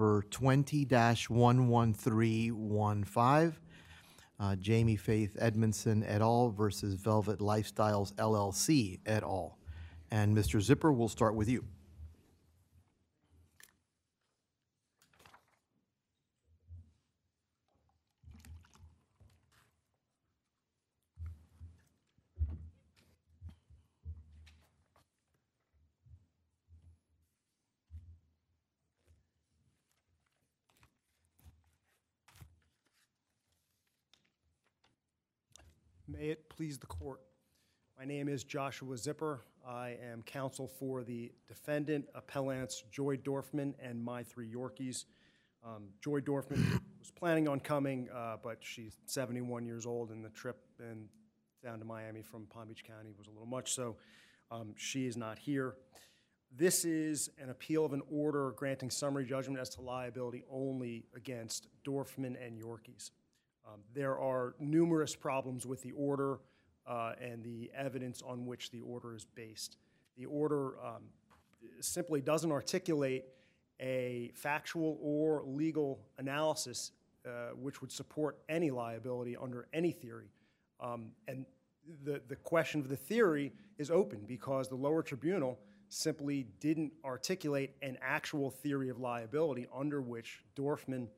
number twenty one one three one five. Uh, Jamie Faith Edmondson et al. versus Velvet Lifestyles LLC et al. And Mr. Zipper, we'll start with you. May it please the court. My name is Joshua Zipper. I am counsel for the defendant, appellants Joy Dorfman and my three Yorkies. Um, Joy Dorfman was planning on coming, uh, but she's 71 years old, and the trip and down to Miami from Palm Beach County was a little much, so um, she is not here. This is an appeal of an order granting summary judgment as to liability only against Dorfman and Yorkies. Um, There are numerous problems with the order uh, and the evidence on which the order is based. The order um, simply doesn't articulate a factual or legal analysis uh, which would support any liability under any theory. Um, And the, the question of the theory is open because the lower tribunal simply didn't articulate an actual theory of liability under which Dorfman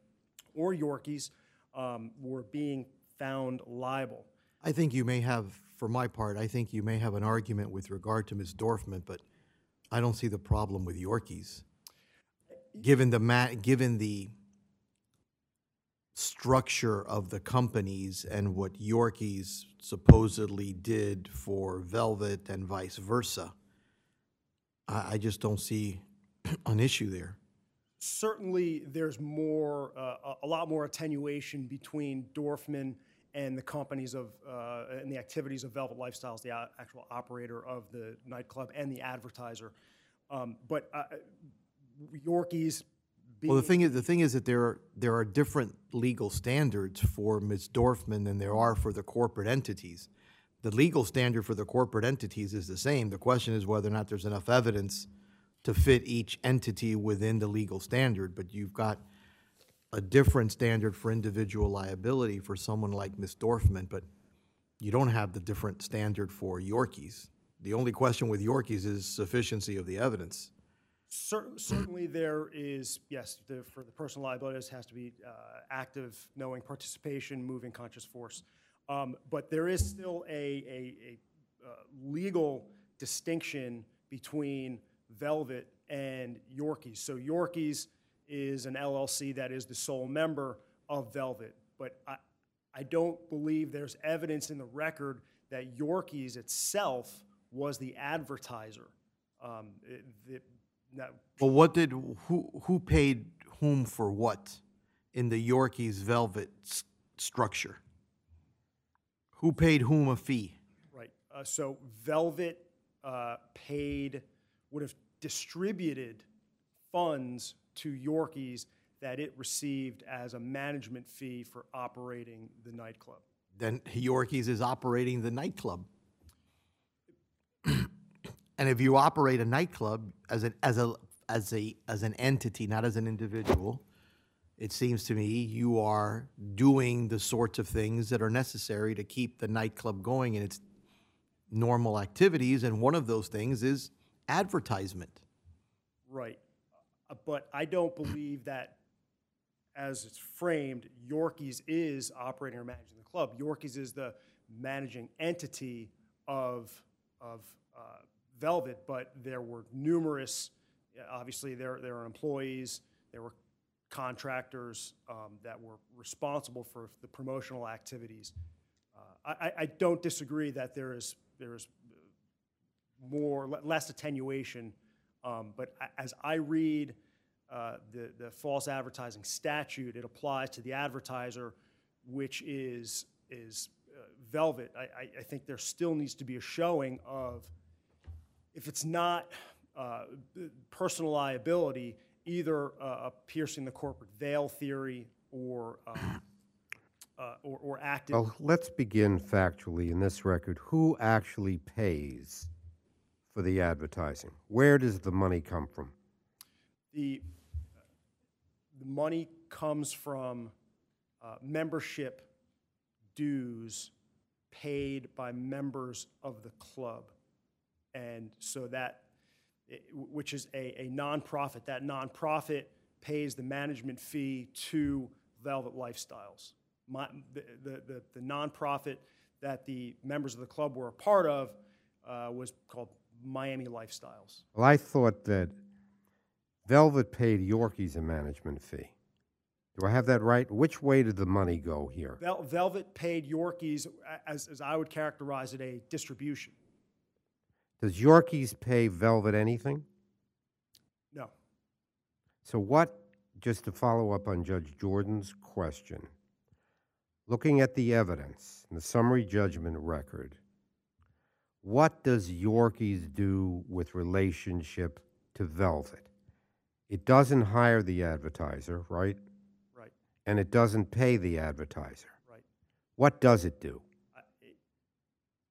or Yorkies um, were being found liable. I think you may have, for my part, I think you may have an argument with regard to Ms. Dorfman, but I don't see the problem with Yorkies. Given the ma, given the structure of the companies and what Yorkies supposedly did for Velvet and vice versa, I, I just don't see an issue there. Certainly, there's more, uh, a- lot more attenuation between Dorfman and the companies of, uh, and the activities of Velvet Lifestyles, the a- actual operator of the nightclub and the advertiser. Um, But uh, Yorkies Well, the thing is, the thing is that there are, there are different legal standards for Ms. Dorfman than there are for the corporate entities. The legal standard for the corporate entities is the same. The question is whether or not there's enough evidence to fit each entity within the legal standard, but you've got a different standard for individual liability for someone like Ms. Dorfman, but you don't have the different standard for Yorkies. The only question with Yorkies is sufficiency of the evidence. cer- certainly there is, yes, the- for the personal liability, this has to be uh, active, knowing participation, moving conscious force. Um, But there is still a, a, a uh, legal distinction between Velvet and Yorkies. So Yorkies is an LLC that is the sole member of Velvet. But I, I don't believe there's evidence in the record that Yorkies itself was the advertiser. Um, it- now, Well, what did, who, who paid whom for what in the Yorkies Velvet s- structure? Who paid whom a fee? Right, uh, so Velvet uh, paid, would have distributed funds to Yorkies that it received as a management fee for operating the nightclub. Then Yorkies is operating the nightclub. And if you operate a nightclub as a, as a, as a, as an entity, not as an individual, it seems to me you are doing the sorts of things that are necessary to keep the nightclub going in its normal activities, and one of those things is advertisement. Right, Uh, but I don't believe that, as it's framed, Yorkies is operating or managing the club. Yorkies is the managing entity of, of uh, Velvet, but there were numerous, obviously, there, there are employees, there were contractors um, that were responsible for the promotional activities. Uh, I- I don't disagree that there is, there is more, le- less attenuation. Um, But as I read uh, the, the false advertising statute, it applies to the advertiser, which is, is uh, Velvet. I, I, think there still needs to be a showing of, if it's not uh, personal liability, either uh, a piercing the corporate veil theory or, um, uh, or, or. Well, let's begin factually in this record. Who actually pays for the advertising? Where does the money come from? The, the money comes from uh, membership dues paid by members of the club. And so that, which is a, a nonprofit, that nonprofit pays the management fee to Velvet Lifestyles. My, the, the, the- the nonprofit that the members of the club were a part of uh, was called Miami Lifestyles. Well, I thought that Velvet paid Yorkies a management fee. Do I have that right? Which way did the money go here? Vel- Velvet paid Yorkies, as, as I would characterize it, a distribution. Does Yorkies pay Velvet anything? No. So, what, just to follow up on Judge Jordan's question, looking at the evidence and the summary judgment record, what does Yorkies do with relationship to Velvet? It doesn't hire the advertiser, right? Right, And it doesn't pay the advertiser. right. What does it do?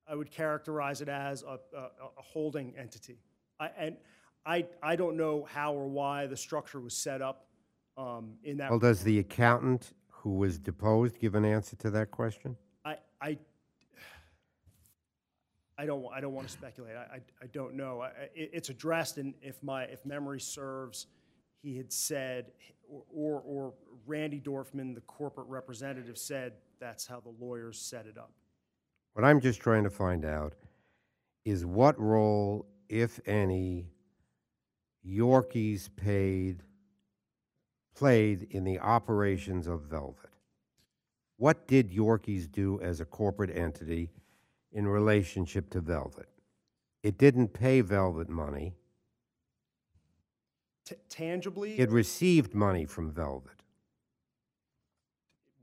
I would characterize it as a, a, a holding entity. I, and I, I don't know how or why the structure was set up um, in that. Well, does the accountant who was deposed give an answer to that question? I, I, I don't, I don't want to speculate. I, I, I don't know. I, it, it's addressed, and if my, if memory serves, he had said, or, or, or Randy Dorfman, the corporate representative, said that's how the lawyers set it up. What I'm just trying to find out is what role, if any, Yorkies paid played in the operations of Velvet. What did Yorkies do as a corporate entity in relationship to Velvet? It didn't pay Velvet money. T- tangibly, It received money from Velvet.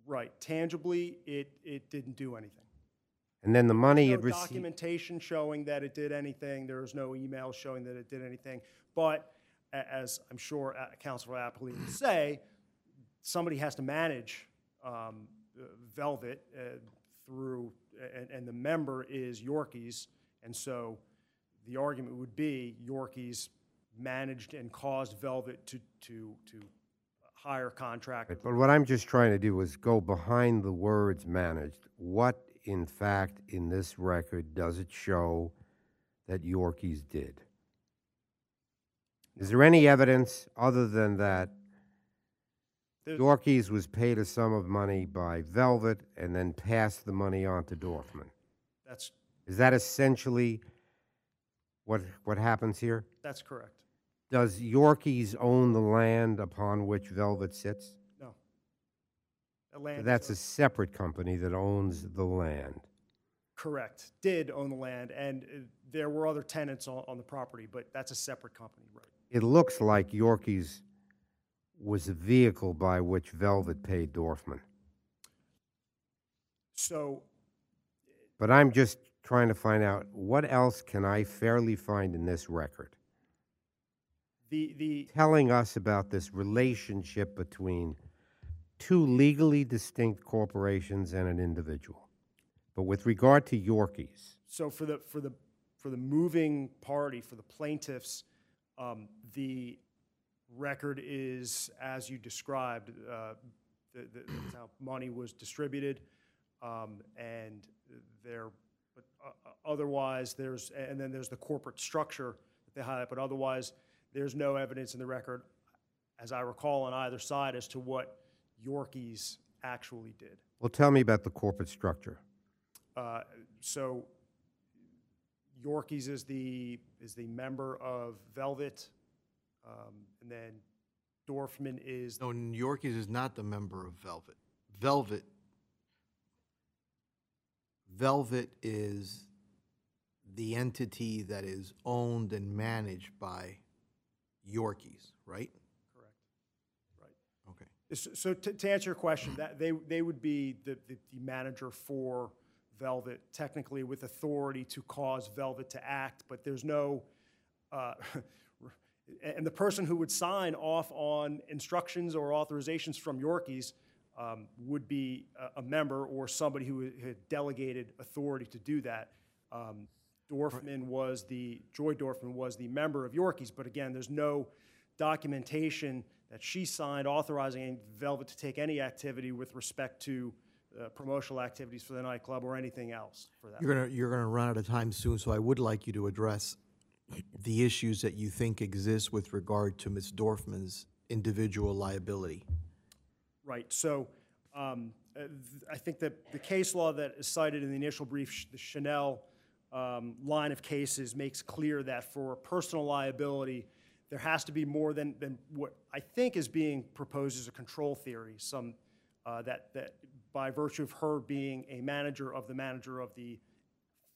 right, tangibly, it, it didn't do anything. And then the money no it received. documentation showing that it did anything. There was no email showing that it did anything. But as I'm sure uh, Councilor Appley would say, somebody has to manage um, uh, Velvet uh, through, and, and the member is Yorkies. And so the argument would be Yorkies managed and caused Velvet to, to, to hire contractors. But what I'm just trying to do is go behind the words managed. What, in fact, in this record does it show that Yorkies did? Is there any evidence other than that There's- Yorkies was paid a sum of money by Velvet and then passed the money on to Dorfman? That's, Is that essentially what, what happens here? that's correct. Does Yorkies own the land upon which Velvet sits? No. Is That's a separate company that owns the land. Correct. Did own the land, and uh, there were other tenants on, on the property, but that's a separate company, right? It looks like Yorkies was a vehicle by which Velvet paid Dorfman. So, But I'm just trying to find out what else can I fairly find in this record the, the, telling us about this relationship between two legally distinct corporations and an individual. But with regard to Yorkies, so for the, for the, for the moving party, for the plaintiffs, um, the record is, as you described, uh, the, the, that's how money was distributed, um, and there, but uh, otherwise, there's, and then there's the corporate structure that they highlight, but otherwise, there's no evidence in the record, as I recall, on either side as to what Yorkies actually did. well, tell me about the corporate structure. Uh, So Yorkies is the, is the member of Velvet, um, and then Dorfman is, No, Yorkies is not the member of Velvet. Velvet, Velvet is the entity that is owned and managed by Yorkies, right? correct, right. Okay. So- So to, to answer your question, that, they, they would be the, the the manager for Velvet, technically with authority to cause Velvet to act, but there's no, uh, and the person who would sign off on instructions or authorizations from Yorkies um, would be a, a member or somebody who had delegated authority to do that. Um, Dorfman was the, Joy Dorfman was the member of Yorkies, but again, there's no documentation that she signed authorizing Velvet to take any activity with respect to uh, promotional activities for the nightclub or anything else for that. You're gonna, you're gonna run out of time soon, so I would like you to address the issues that you think exist with regard to Ms. Dorfman's individual liability. Right, so um, I think that the case law that is cited in the initial brief, the Chanel um, line of cases makes clear that for personal liability, there has to be more than, than what I think is being proposed as a control theory, some, uh, that, that by virtue of her being a manager of the manager of the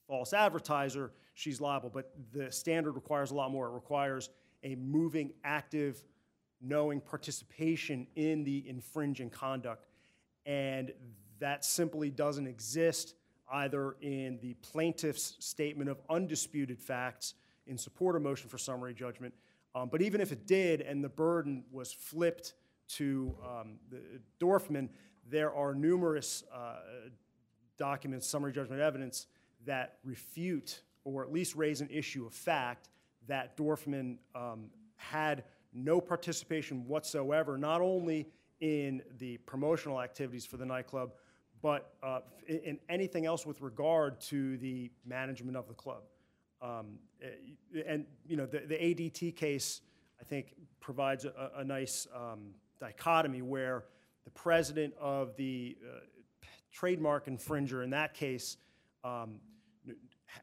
false advertiser, she's liable. But the standard requires a lot more. It requires a moving, active, knowing participation in the infringing conduct. And that simply doesn't exist either in the plaintiff's statement of undisputed facts in support of motion for summary judgment. Um, but even if it did and the burden was flipped to um, the Dorfman, there are numerous uh, documents, summary judgment evidence that refute or at least raise an issue of fact that Dorfman um, had no participation whatsoever, not only in the promotional activities for the nightclub, but uh, in, in anything else with regard to the management of the club. Um, eh, and you know, the, the ADT case, I think, provides a, a nice um, dichotomy where the president of the uh, trademark infringer in that case um,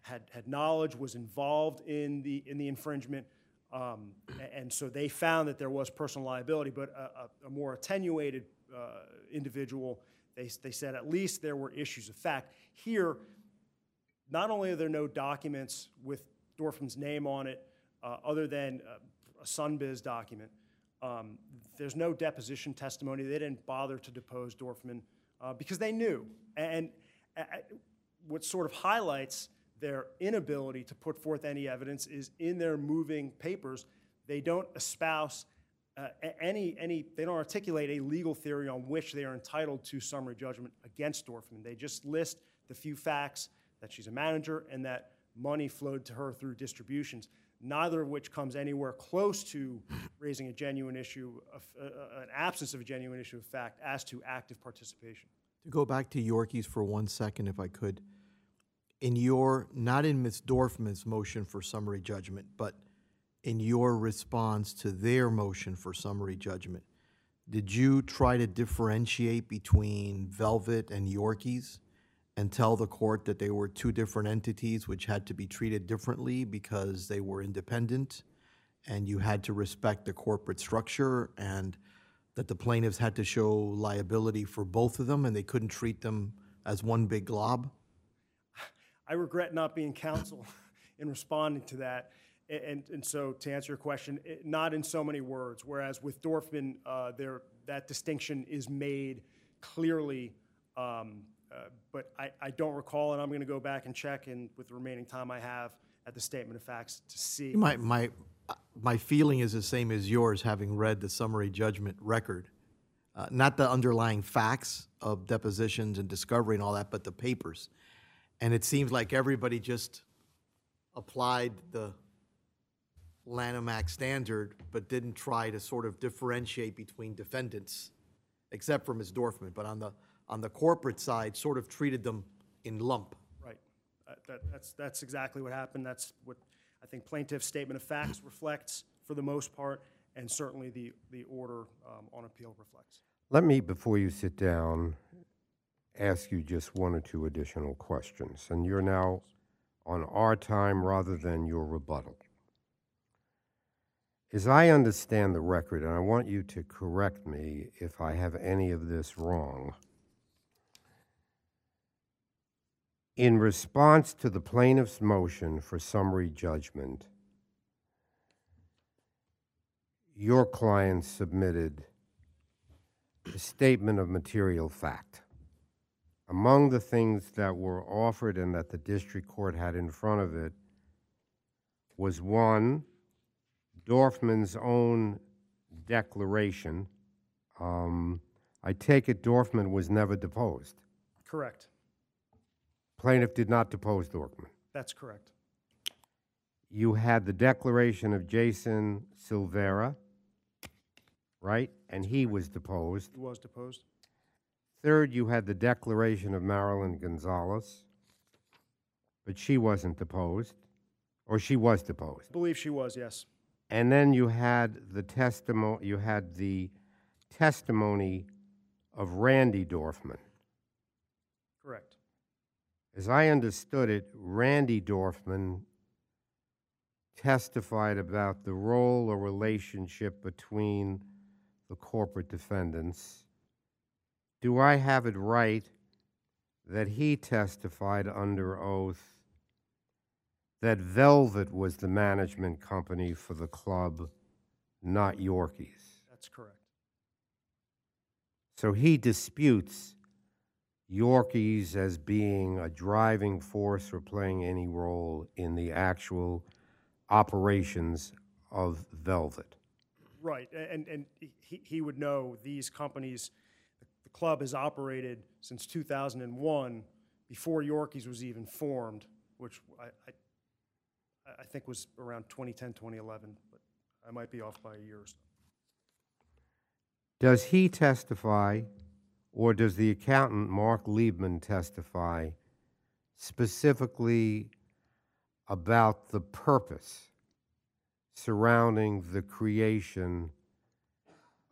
had, had knowledge, was involved in the, in the infringement, um, and so they found that there was personal liability, but a, a, a more attenuated uh, individual, they, they said at least there were issues of fact. Here, not only are there no documents with Dorfman's name on it, uh, other than uh, a Sunbiz document, um, there's no deposition testimony. They didn't bother to depose Dorfman uh, because they knew. And uh, what sort of highlights their inability to put forth any evidence is in their moving papers, they don't espouse uh, any, any, they don't articulate a legal theory on which they are entitled to summary judgment against Dorfman. They just list the few facts that she's a manager and that money flowed to her through distributions, neither of which comes anywhere close to raising a genuine issue, of, uh, uh, an absence of a genuine issue of fact as to active participation. To go back to Yorkies for one second, if I could. In your, not in Ms. Dorfman's motion for summary judgment, but in your response to their motion for summary judgment, did you try to differentiate between Velvet and Yorkies and tell the court that they were two different entities which had to be treated differently because they were independent and you had to respect the corporate structure and that the plaintiffs had to show liability for both of them and they couldn't treat them as one big glob? I regret not being counsel in responding to that. And, and so to answer your question, it- not in so many words, whereas with Dorfman, uh, there, that distinction is made clearly. um, uh, But I, I don't recall, and I'm going to go back and check and with the remaining time I have at the statement of facts to see. My, my, my feeling is the same as yours, having read the summary judgment record. Uh, Not the underlying facts of depositions and discovery and all that, but the papers. And it seems like everybody just applied the Lanham Act standard, but didn't try to sort of differentiate between defendants, except for Ms. Dorfman. But on the, on the corporate side, sort of treated them in lump. Right. Uh, That, that's, that's exactly what happened. That's what I think plaintiff's statement of facts reflects for the most part, and certainly the, the order um, on appeal reflects. Let me, before you sit down, ask you just one or two additional questions. And you're now on our time rather than your rebuttal. As I understand the record, and I want you to correct me if I have any of this wrong, in response to the plaintiff's motion for summary judgment, your client submitted a statement of material fact. Among the things that were offered and that the district court had in front of it was one, Dorfman's own declaration. Um, I take it Dorfman was never deposed. Correct. Plaintiff did not depose Dorfman. That's correct. You had the declaration of Jason Silvera. right? And he was deposed. He was deposed. Third, you had the declaration of Marilyn Gonzalez, but she wasn't deposed, or she was deposed. I believe she was, yes. And then you had the testimony, you had the testimony of Randy Dorfman. Correct. As I understood it, Randy Dorfman testified about the role or relationship between the corporate defendants. Do I have it right that he testified under oath that Velvet was the management company for the club, not Yorkies? That's correct. So he disputes Yorkies as being a driving force or playing any role in the actual operations of Velvet. Right, and, and he, he would know these companies, club has operated since 2001, before Yorkies was even formed, which I, I, I think was around 2010, 2011, but I might be off by a year or so. Does he testify, or does the accountant Mark Liebman testify specifically about the purpose surrounding the creation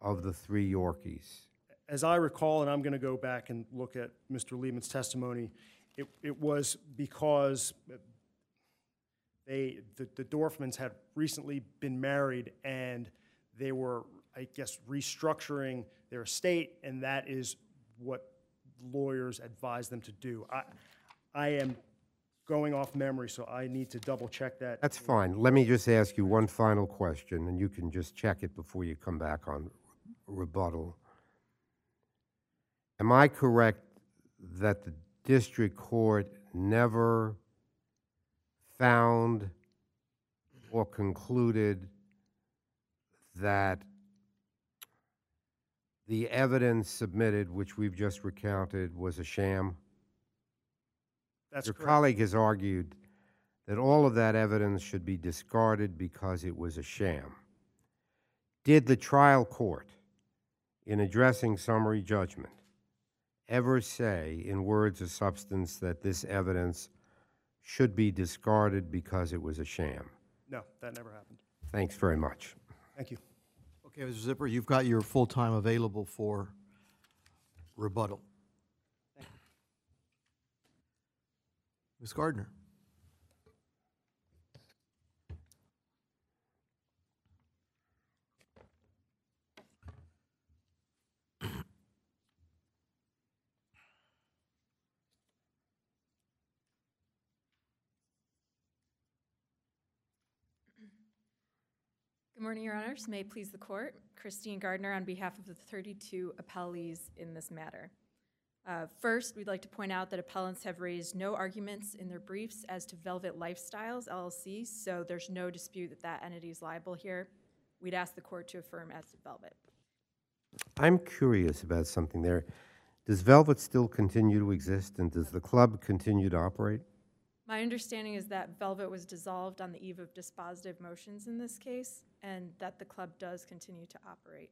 of the three Yorkies? As I recall, and I'm going to go back and look at Mr. Liebman's testimony, it, it was because they, the, the Dorfmans had recently been married and they were, I guess, restructuring their estate, and that is what lawyers advise them to do. I, I am going off memory, so I need to double check that. That's fine. Let me just ask you one final question, and you can just check it before you come back on rebuttal. Am I correct that the district court never found or concluded that the evidence submitted, which we've just recounted, was a sham? That's Your colleague has argued that all of that evidence should be discarded because it was a sham. Did the trial court, in addressing summary judgment, ever say in words of substance that this evidence should be discarded because it was a sham? No, that never happened. Thanks very much. Thank you. Okay, Mr. Zipper, you've got your full time available for rebuttal. Ms. Gardner? Good morning, Your Honors. May it please the Court. Christine Gardner on behalf of the 32 appellees in this matter. Uh, First, we'd like to point out that appellants have raised no arguments in their briefs as to Velvet Lifestyles LLC, so there's no dispute that that entity is liable here. We'd ask the Court to affirm as to Velvet. I'm curious about something there. Does Velvet still continue to exist, and does the club continue to operate? My understanding is that Velvet was dissolved on the eve of dispositive motions in this case, and that the club does continue to operate.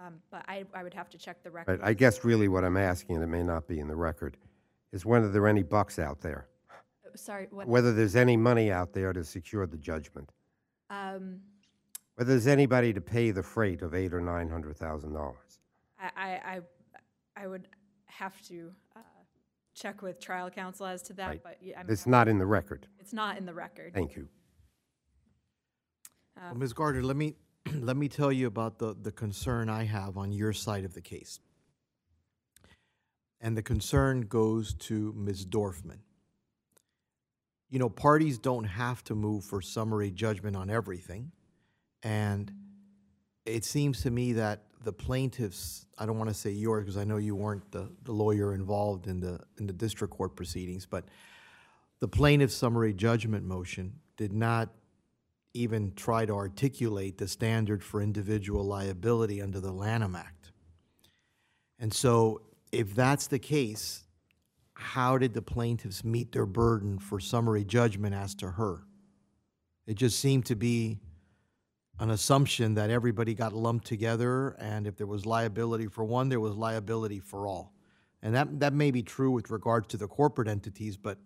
Um, But I, I would have to check the record. But I guess really what I'm asking, and it may not be in the record, is whether there are any bucks out there, Uh, Sorry, what? whether there's any money out there to secure the judgment, Um, whether there's anybody to pay the freight of eight or nine hundred thousand dollars. I, I, I, I would have to uh, check with trial counsel as to that, Right. but yeah, I mean, It's not in the record. it's not in the record. Thank you. Uh, well, Ms. Gardner, let me, let me tell you about the, the concern I have on your side of the case. And the concern goes to Ms. Dorfman. You know, parties don't have to move for summary judgment on everything. And it seems to me that the plaintiffs, I don't want to say yours because I know you weren't the, the lawyer involved in the, in the district court proceedings, but the plaintiff's summary judgment motion did not even try to articulate the standard for individual liability under the Lanham Act. And so if that's the case, how did the plaintiffs meet their burden for summary judgment as to her? It just seemed to be an assumption that everybody got lumped together, and if there was liability for one, there was liability for all. And that, that may be true with regards to the corporate entities, but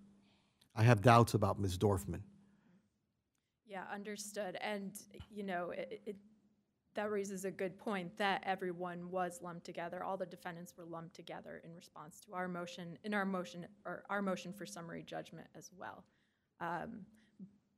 I have doubts about Ms. Dorfman. Yeah, understood. And, you know, it, it, that raises a good point that everyone was lumped together. All the defendants were lumped together in response to our motion, in our motion, or our motion for summary judgment as well. Um,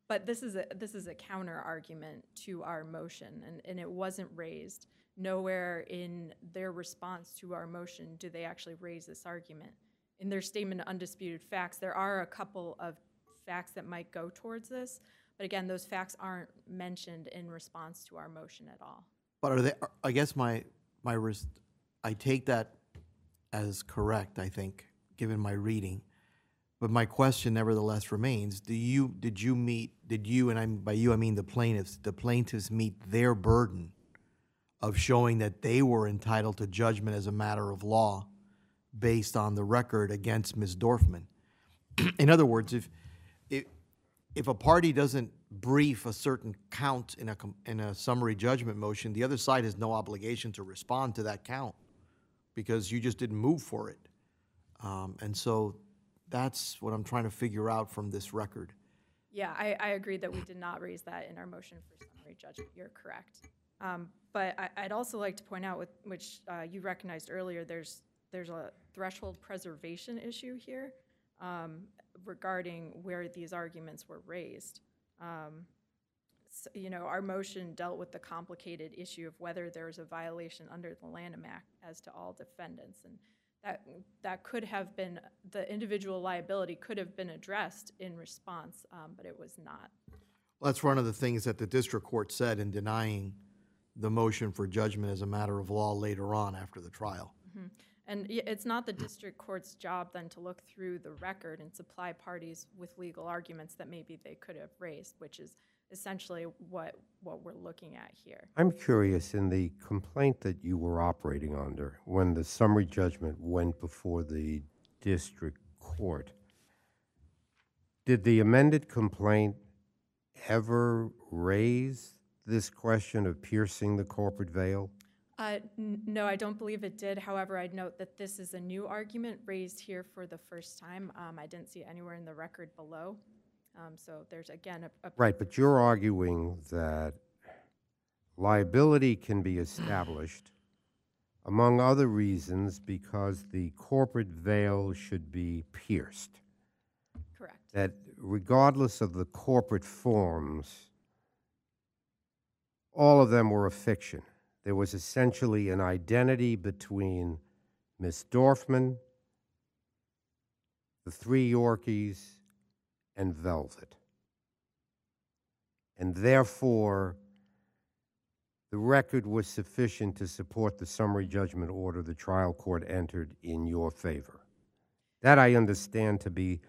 But this is a, this is a counter argument to our motion, and, and it wasn't raised. Nowhere in their response to our motion do they actually raise this argument. In their statement of undisputed facts, there are a couple of facts that might go towards this, but again, those facts aren't mentioned in response to our motion at all. But are they, I guess my, my, I take that as correct, I think, given my reading. But my question nevertheless remains, do you, did you meet, did you, and I'm, by you, I mean the plaintiffs, the plaintiffs meet their burden of showing that they were entitled to judgment as a matter of law based on the record against Ms. Dorfman? In other words, if, if a party doesn't brief a certain count in a, in a summary judgment motion, the other side has no obligation to respond to that count because you just didn't move for it. Um, and so that's what I'm trying to figure out from this record. Yeah, I, I agree that we did not raise that in our motion for summary judgment. You're correct. Um, But I, I'd also like to point out, with, which uh, you recognized earlier, there's, there's a threshold preservation issue here um, regarding where these arguments were raised. Um, s- You know, our motion dealt with the complicated issue of whether there's a violation under the Lanham Act as to all defendants. And that, that could have been, the individual liability could have been addressed in response, um, but it was not. Well, That's one of the things that the district court said in denying the motion for judgment as a matter of law later on after the trial. And it's not the mm. district court's job then to look through the record and supply parties with legal arguments that maybe they could have raised, which is essentially what, what we're looking at here. I'm curious, in the complaint that you were operating under, when the summary judgment went before the district court, did the amended complaint ever raise this question of piercing the corporate veil? Uh, No, I don't believe it did. However, I'd note that this is a new argument raised here for the first time. Um, I didn't see it anywhere in the record below. Um, So there's, again, a- a Right, but you're arguing that liability can be established, among other reasons, because the corporate veil should be pierced. correct. That regardless of the corporate forms, all of them were a fiction. There was essentially an identity between Miss Dorfman, the three Yorkies, and Velvet. And therefore, the record was sufficient to support the summary judgment order the trial court entered in your favor. That I understand to be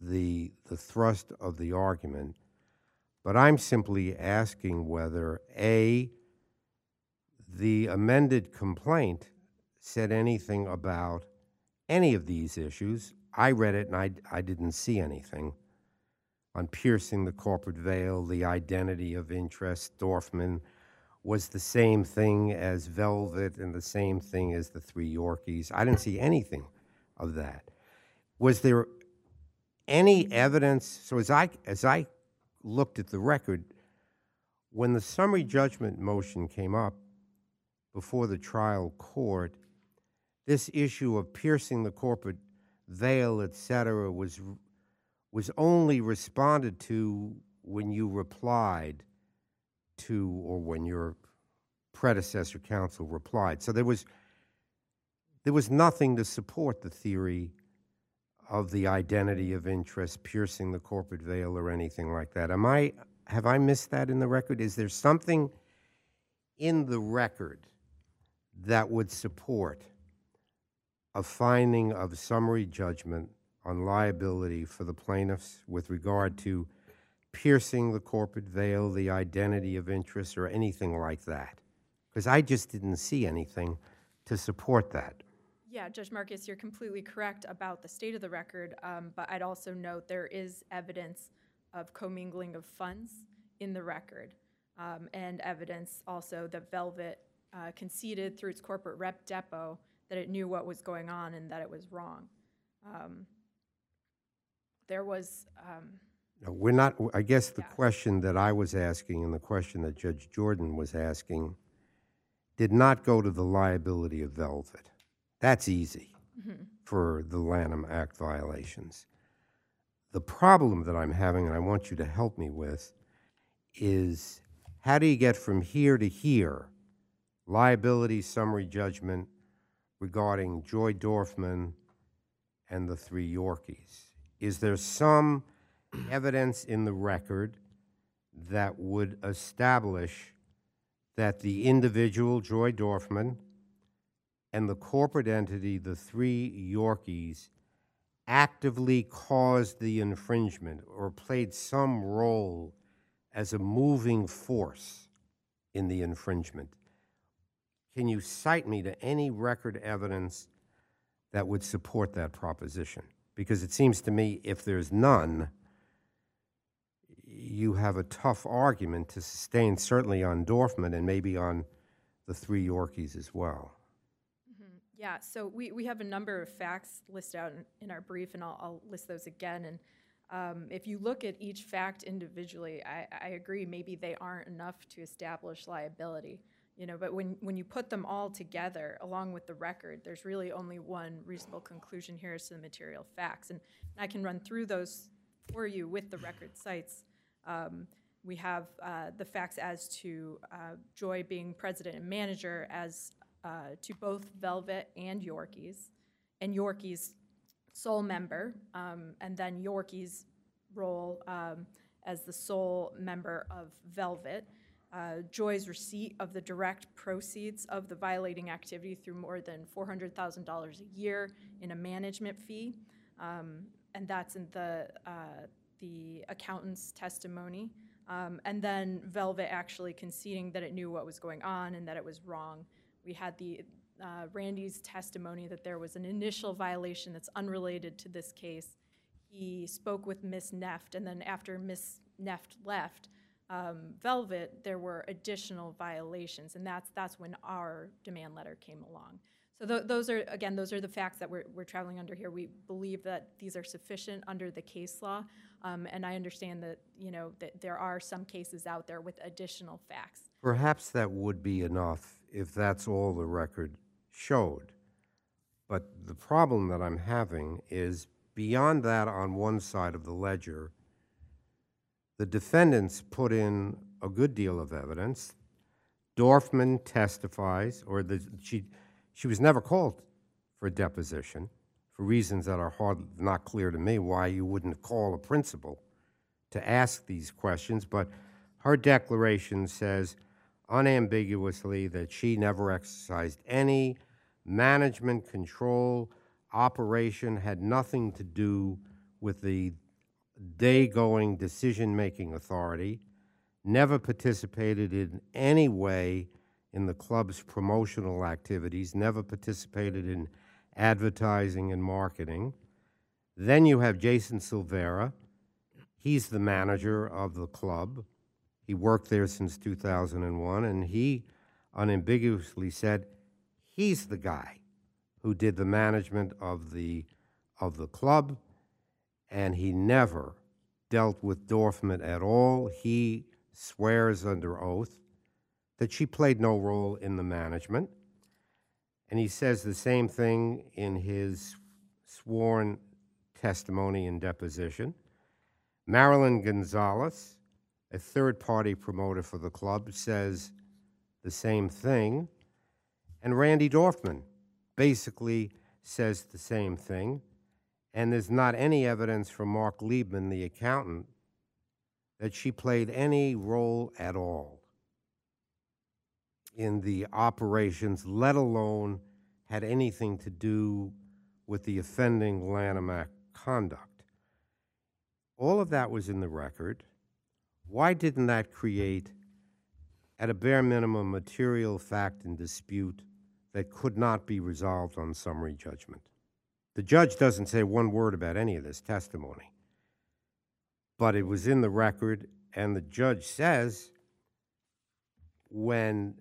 the, the thrust of the argument, but I'm simply asking whether A, the amended complaint said anything about any of these issues. I read it and I, didn't see anything on piercing the corporate veil, the identity of interest. Dorfman was the same thing as Velvet and the same thing as the three Yorkies. I didn't see anything of that. Was there any evidence? So as I as I looked at the record, when the summary judgment motion came up before the trial court, this issue of piercing the corporate veil, et cetera, was was only responded to when you replied to or when your predecessor counsel replied. So there was there was nothing to support the theory of the identity of interest piercing the corporate veil or anything like that. Am I have I missed that in the record? Is there something in the record that would support a finding of summary judgment on liability for the plaintiffs with regard to piercing the corporate veil, the identity of interest, or anything like that? Because I just didn't see anything to support that. Yeah, Judge Marcus, you're completely correct about the state of the record, um, but I'd also note there is evidence of commingling of funds in the record. um, and evidence also that Velvet uh, conceded through its corporate rep depot that it knew what was going on and that it was wrong. Um, There was, um, No, We're not, I guess the Yeah. question that I was asking and the question that Judge Jordan was asking did not go to the liability of Velvet. That's easy for the Lanham Act violations. The problem that I'm having, and I want you to help me with, is how do you get from here to here? Liability summary judgment regarding Joy Dorfman and the three Yorkies. Is there some evidence in the record that would establish that the individual, Joy Dorfman, and the corporate entity, the three Yorkies, actively caused the infringement or played some role as a moving force in the infringement? Can you cite me to any record evidence that would support that proposition? Because it seems to me if there's none, you have a tough argument to sustain, certainly on Dorfman and maybe on the three Yorkies as well. Yeah, so we, have a number of facts listed out in, our brief, and I'll, I'll list those again. And um, if you look at each fact individually, I, I agree, maybe they aren't enough to establish liability. You know, but when, when you put them all together, along with the record, there's really only one reasonable conclusion here as to the material facts. And I can run through those for you with the record cites. Um, we have uh, the facts as to uh, Joy being president and manager as uh, to both Velvet and Yorkies, and Yorkies' sole member, um, and then Yorkies' role um, as the sole member of Velvet. Uh, Joy's receipt of the direct proceeds of the violating activity through more than $400,000 a year in a management fee. Um, and that's in the, uh, the accountant's testimony. Um, and then Velvet actually conceding that it knew what was going on and that it was wrong. We had the, uh, Randy's testimony that there was an initial violation that's unrelated to this case. He spoke with Miss Neft, and then after Miss Neft left, um, Velvet, there were additional violations, and that's, that's when our demand letter came along. So tho- those are, again, those are the facts that we're, we're traveling under here. We believe that these are sufficient under the case law, um, and I understand that, you know, that there are some cases out there with additional facts. Perhaps that would be enough if that's all the record showed. But the problem that I'm having is beyond that on one side of the ledger, the defendants put in a good deal of evidence. Dorfman testifies, or the, she, she was never called for a deposition for reasons that are hard, not clear to me why you wouldn't call a principal to ask these questions, but her declaration says unambiguously that she never exercised any management control operation had nothing to do with the day-going decision-making authority never participated in any way in the club's promotional activities never participated in advertising and marketing. Then you have jason silvera. He's the manager of the club. He worked there since 2001 and he unambiguously said he's the guy who did the management of the of the club and he never dealt with Dorfman at all. He swears under oath that she played no role in the management. And he says the same thing in his sworn testimony and deposition. Marilyn Gonzalez, a third party promoter for the club, says the same thing. And Randy Dorfman basically says the same thing. And there's not any evidence from Mark Liebman, the accountant, that she played any role at all in the operations, let alone had anything to do with the offending Lanham Act conduct. All of that was in the record. Why didn't that create, at a bare minimum, material fact and dispute that could not be resolved on summary judgment? The judge doesn't say one word about any of this testimony, but it was in the record, and the judge says when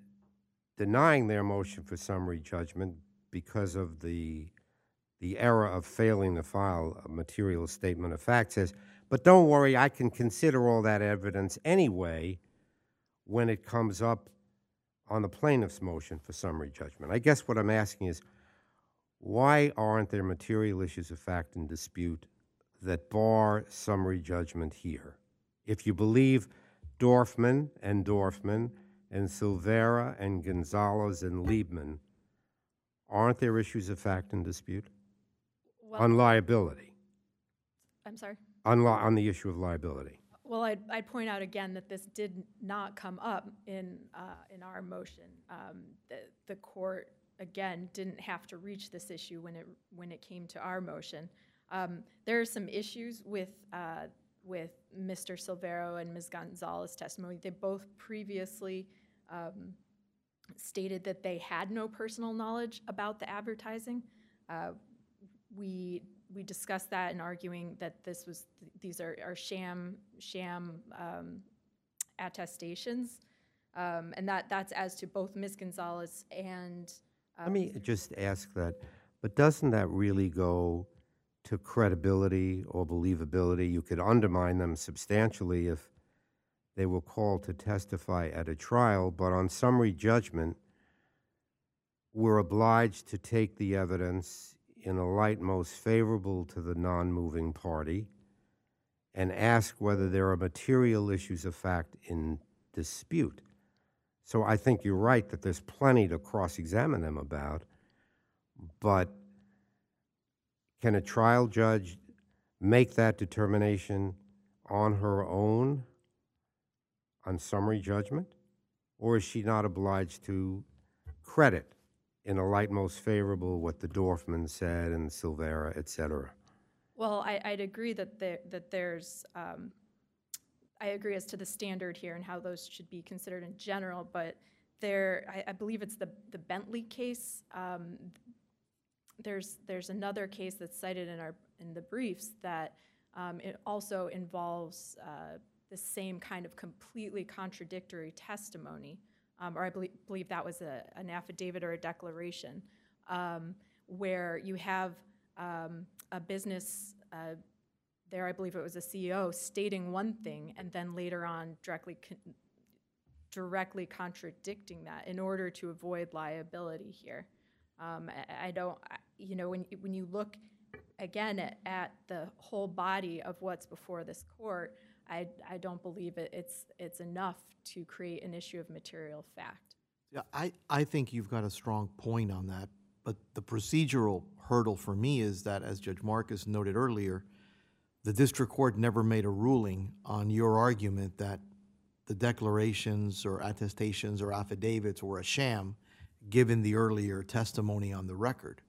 denying their motion for summary judgment because of the, the error of failing to file a material statement of fact says, but don't worry, I can consider all that evidence anyway when it comes up on the plaintiff's motion for summary judgment. I guess what I'm asking is, why aren't there material issues of fact in dispute that bar summary judgment here? If you believe Dorfman and Dorfman and Silvera and Gonzalez and Liebman, aren't there issues of fact in dispute? On liability, I'm sorry. on, the issue of liability. Well, I'd, I'd point out again that this did not come up in, uh, in our motion. Um, The, the court, again, didn't have to reach this issue when it, when it came to our motion. Um, There are some issues with, uh, with Mr. Silvera and Ms. Gonzalez's testimony. They both previously um, stated that they had no personal knowledge about the advertising. Uh, we, we discussed that in arguing that this was, these are, are sham, sham um, attestations. Um, And that, that's as to both Ms. Gonzalez and, Let me just ask that, but doesn't that really go to credibility or believability? You could undermine them substantially if they were called to testify at a trial, but on summary judgment, we're obliged to take the evidence in a light most favorable to the non-moving party and ask whether there are material issues of fact in dispute. So I think you're right that there's plenty to cross-examine them about, but can a trial judge make that determination on her own on summary judgment? Or is she not obliged to credit in a light most favorable what the Dorfman said and Silvera, et cetera? well, I, I'd agree that there, that there's, um, I agree as to the standard here and how those should be considered in general, but there, I, I believe it's the, the Bentley case. um, There's, there's another case that's cited in our, in the briefs that um, it also involves uh, the same kind of completely contradictory testimony, um, or I believe, believe that was a, an affidavit or a declaration, um, where you have um, a business, uh, there I believe it was a CEO, stating one thing and then later on directly con- directly contradicting that in order to avoid liability here. Um, I, I don't, I- you know, when, when you look again at, at the whole body of what's before this court, I, I don't believe it, it's, it's enough to create an issue of material fact. Yeah, I, I think you've got a strong point on that, but the procedural hurdle for me is that, as Judge Marcus noted earlier, the district court never made a ruling on your argument that the declarations or attestations or affidavits were a sham, given the earlier testimony on the record,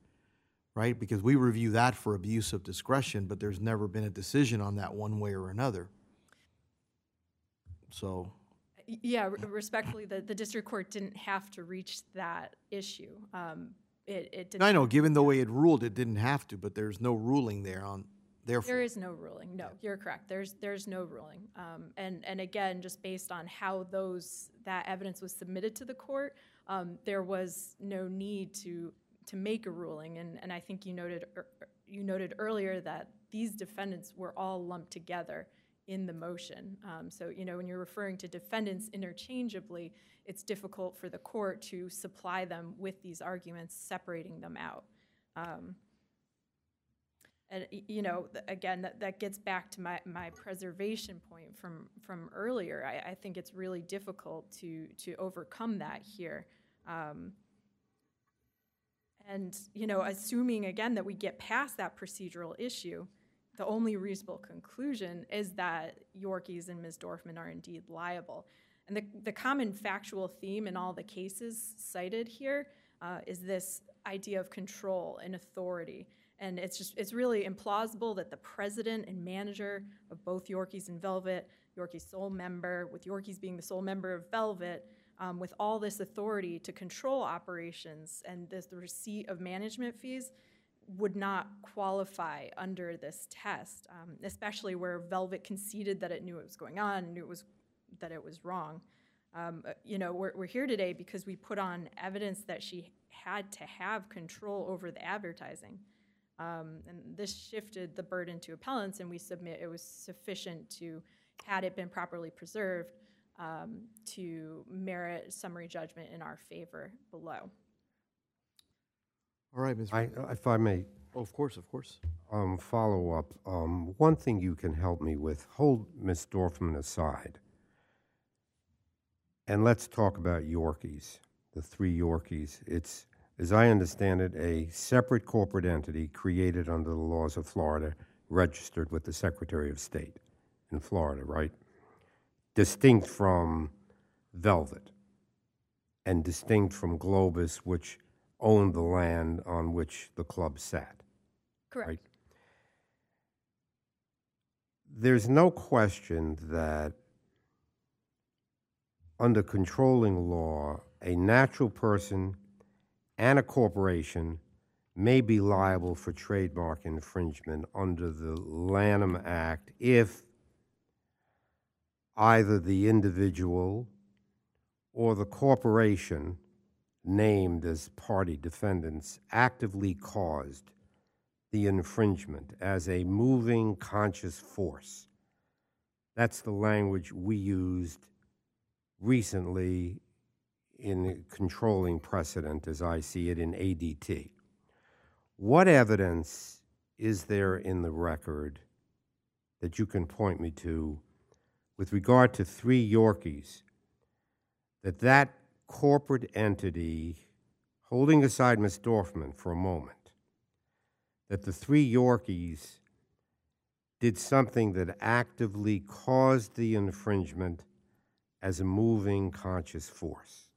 right? Because we review that for abuse of discretion, but there's never been a decision on that one way or another. So, Yeah, respectfully, the, the district court didn't have to reach that issue. Um, It, it didn't. I know, given the way it ruled, it didn't have to, but there's no ruling there on, therefore. There is no ruling, no, you're correct, there's, there's no ruling. Um, And, and again, just based on how those, that evidence was submitted to the court, um, there was no need to, to make a ruling. And, and I think you noted, ear- you noted earlier that these defendants were all lumped together in the motion. Um, So, you know, when you're referring to defendants interchangeably, it's difficult for the court to supply them with these arguments, separating them out. And, you know, again, that, that gets back to my, my preservation point from, from earlier. I, I think it's really difficult to, to overcome that here. Um, And, you know, assuming again that we get past that procedural issue, the only reasonable conclusion is that Yorkies and Ms. Dorfman are indeed liable. And the, the common factual theme in all the cases cited here uh, is this idea of control and authority. And it's just, it's really implausible that the president and manager of both Yorkies and Velvet, Yorkie's sole member, with Yorkies being the sole member of Velvet, um, with all this authority to control operations and this, the receipt of management fees, would not qualify under this test, um, especially where Velvet conceded that it knew what was going on, knew it was, that it was wrong. Um, uh, You know, we're, we're here today because we put on evidence that she had to have control over the advertising. Um, And this shifted the burden to appellants, and we submit it was sufficient to, had it been properly preserved, um, to merit summary judgment in our favor below. All right, Ms. I, if I may, Oh, of course, of course. um, follow up, um, one thing you can help me with, hold Ms. Dorfman aside. And let's talk about Yorkies, the three Yorkies. It's, as I understand it, a separate corporate entity created under the laws of Florida, registered with the Secretary of State in Florida, right? Distinct from Velvet and distinct from Globus, which owned the land on which the club sat. Correct. There's no question that under controlling law, a natural person and a corporation may be liable for trademark infringement under the Lanham Act if either the individual or the corporation named as party defendants actively caused the infringement as a moving conscious force. That's the language we used recently in controlling precedent as I see it in ADT. What evidence is there in the record that you can point me to with regard to three Yorkies that that corporate entity, holding aside Ms. Dorfman for a moment, that the three Yorkies did something that actively caused the infringement as a moving conscious force.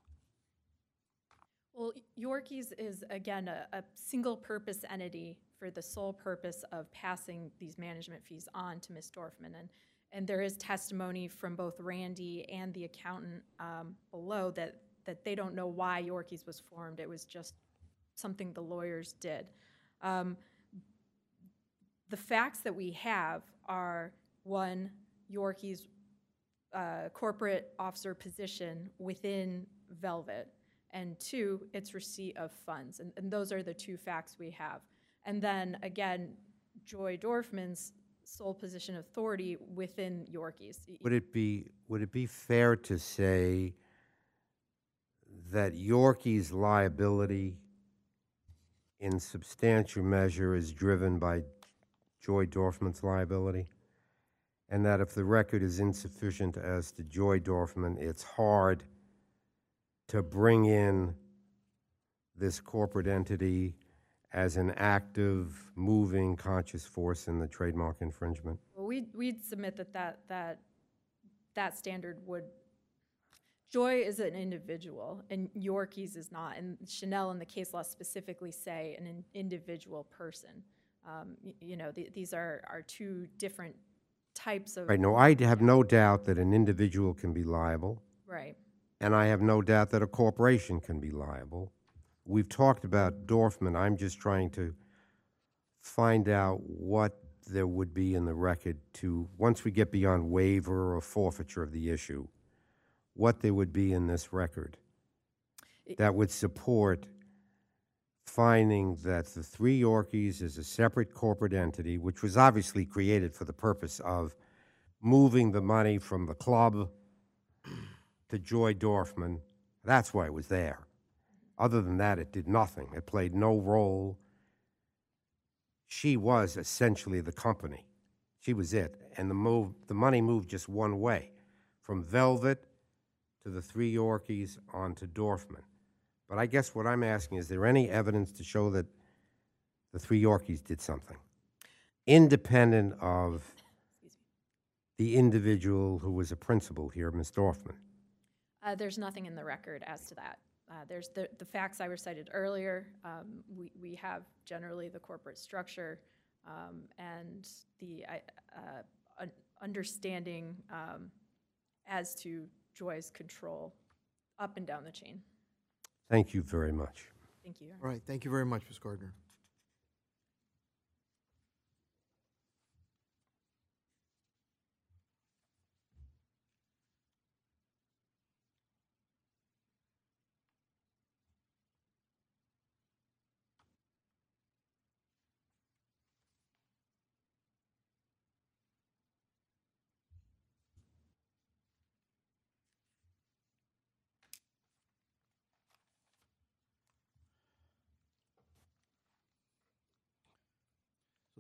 Well, Yorkies is, again, a, a single-purpose entity for the sole purpose of passing these management fees on to Ms. Dorfman. And, and there is testimony from both Randy and the accountant um, below that, that they don't know why Yorkies was formed. It was just something the lawyers did. Um, the facts that we have are, one, Yorkie's uh, corporate officer position within Velvet, and two, its receipt of funds. And, and those are the two facts we have. And then, again, Joy Dorfman's sole position of authority within Yorkies. Would it be, would it be fair to say that Yorkie's liability in substantial measure is driven by Joy Dorfman's liability? And that if the record is insufficient as to Joy Dorfman, it's hard to bring in this corporate entity as an active, moving, conscious force in the trademark infringement? Well, we'd, we'd submit that that, that, that standard would, Joy is an individual, and Yorkies is not. And Chanel and the case law specifically say an in- individual person. Um, y- You know, th- these are, are two different types of. Right, no, I have no doubt that an individual can be liable. Right. And I have no doubt that a corporation can be liable. We've talked about Dorfman. I'm just trying to find out what there would be in the record to, once we get beyond waiver or forfeiture of the issue, what there would be in this record that would support finding that the Three Yorkies is a separate corporate entity, which was obviously created for the purpose of moving the money from the club to Joy Dorfman. That's why it was there. Other than that, it did nothing. It played no role. She was essentially the company. She was it. And the move, the money moved just one way, from Velvet to the Three Yorkies onto Dorfman. But I guess what I'm asking, is there any evidence to show that the Three Yorkies did something? Independent of the individual who was a principal here, Ms. Dorfman. Uh, There's nothing in the record as to that. Uh, There's the, the facts I recited earlier. Um, We, we have generally the corporate structure um, and the I- uh, understanding um, as to Joy's control up and down the chain. Thank you very much. Thank you. All right, thank you very much, Ms. Gardner.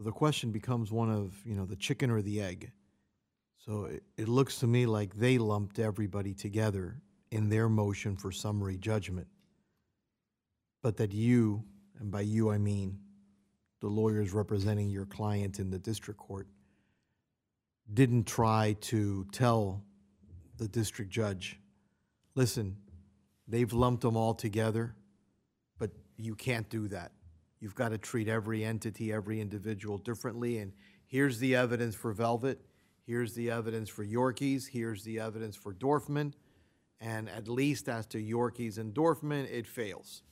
The question becomes one of, you know, the chicken or the egg. So it, it looks to me like they lumped everybody together in their motion for summary judgment. But that you, and by you I mean the lawyers representing your client in the district court, didn't try to tell the district judge, listen, they've lumped them all together, but you can't do that. You've got to treat every entity, every individual differently, and here's the evidence for Velvet, here's the evidence for Yorkies, here's the evidence for Dorfman, and at least as to Yorkies and Dorfman, it fails.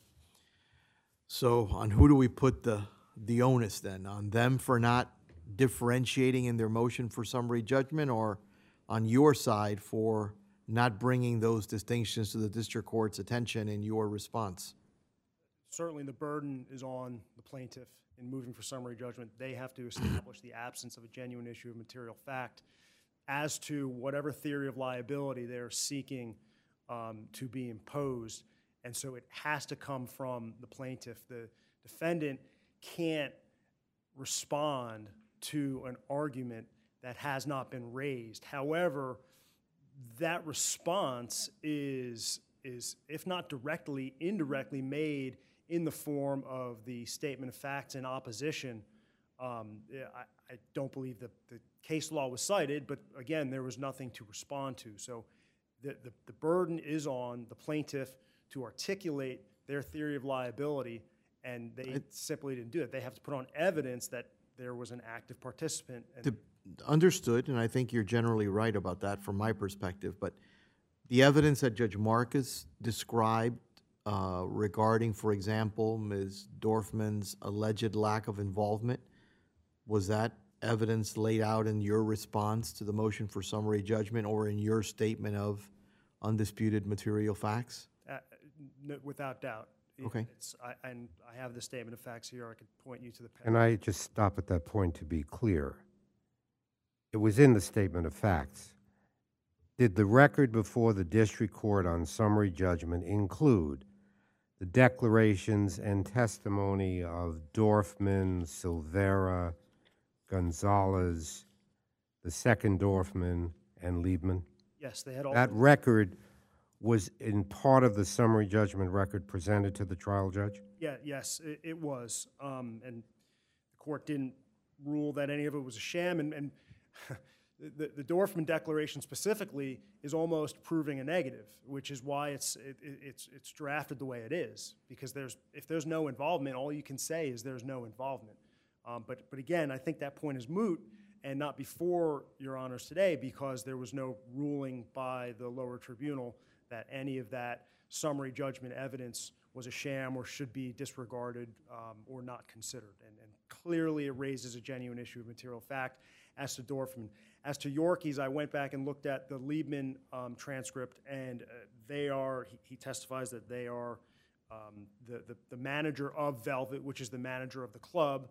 So on who do we put the, the onus then? On them for not differentiating in their motion for summary judgment, or on your side for not bringing those distinctions to the district court's attention in your response? Certainly, the burden is on the plaintiff in moving for summary judgment. They have to establish the absence of a genuine issue of material fact as to whatever theory of liability they're seeking um, to be imposed. And so it has to come from the plaintiff. The defendant can't respond to an argument that has not been raised. However, that response is, is, if not directly, indirectly made in the form of the statement of facts in opposition. Um, I, I don't believe that the case law was cited, but again, there was nothing to respond to. So the, the, the burden is on the plaintiff to articulate their theory of liability, and they simply didn't do it. They have to put on evidence that there was an active participant. And The- Understood, and I think you're generally right about that from my perspective, but the evidence that Judge Marcus described uh, regarding, for example, Ms. Dorfman's alleged lack of involvement, was that evidence laid out in your response to the motion for summary judgment or in your statement of undisputed material facts? Uh, no- Without doubt. Okay. It's, I, and I have the statement of facts here, I could point you to the. pen. Can I just stop at that point to be clear? It was in the statement of facts. Did the record before the district court on summary judgment include the declarations and testimony of Dorfman, Silvera, Gonzalez, the second Dorfman, and Liebman? Yes, they had all, That record was in part of the summary judgment record presented to the trial judge? yeah, yes, it, it was. Um, and the court didn't rule that any of it was a sham, and, and the, the Dorfman declaration specifically is almost proving a negative, which is why it's, it, it- it's, it's drafted the way it is. Because there's, if there's no involvement, all you can say is there's no involvement. Um, but, but again, I think that point is moot and not before your honors today because there was no ruling by the lower tribunal that any of that summary judgment evidence was a sham or should be disregarded um, or not considered. And, and clearly, it raises a genuine issue of material fact as to Dorfman. As to Yorkies, I went back and looked at the Liebman um, transcript, and uh, they are, he, he testifies that they are um, the, the, the manager of Velvet, which is the manager of the club,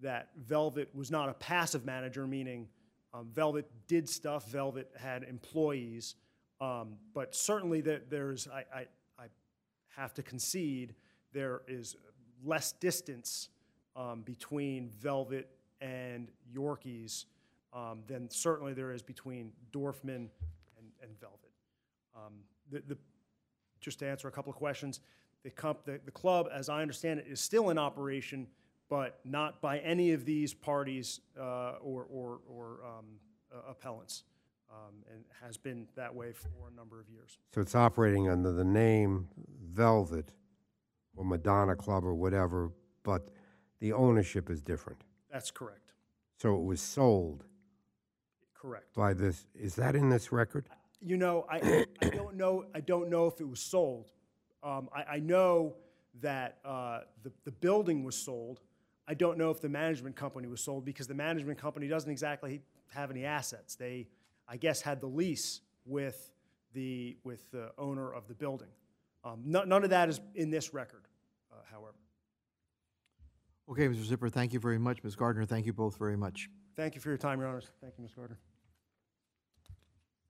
that Velvet was not a passive manager, meaning um, Velvet did stuff, Velvet had employees, um, but certainly that there's, I, I, I have to concede, there is less distance um, between Velvet and Yorkies um, than certainly there is between Dorfman and, and Velvet. Um, the, the, just to answer a couple of questions, the, comp, the, the club, as I understand it, is still in operation, but not by any of these parties uh, or, or, or um, uh, appellants, um, and has been that way for a number of years. So it's operating under the name Velvet or Madonna Club or whatever, but the ownership is different. That's correct. So it was sold Correct. by this, is that in this record? You know, I, I don't know, I don't know if it was sold. Um, I, I know that, uh, the, the building was sold. I don't know if the management company was sold because the management company doesn't exactly have any assets. They, I guess, had the lease with the, with the owner of the building. Um, none, none of that is in this record, uh, however. Okay, Mr. Zipper, thank you very much. Ms. Gardner, thank you both very much. Thank you for your time, Your Honors. Thank you, Ms. Gardner.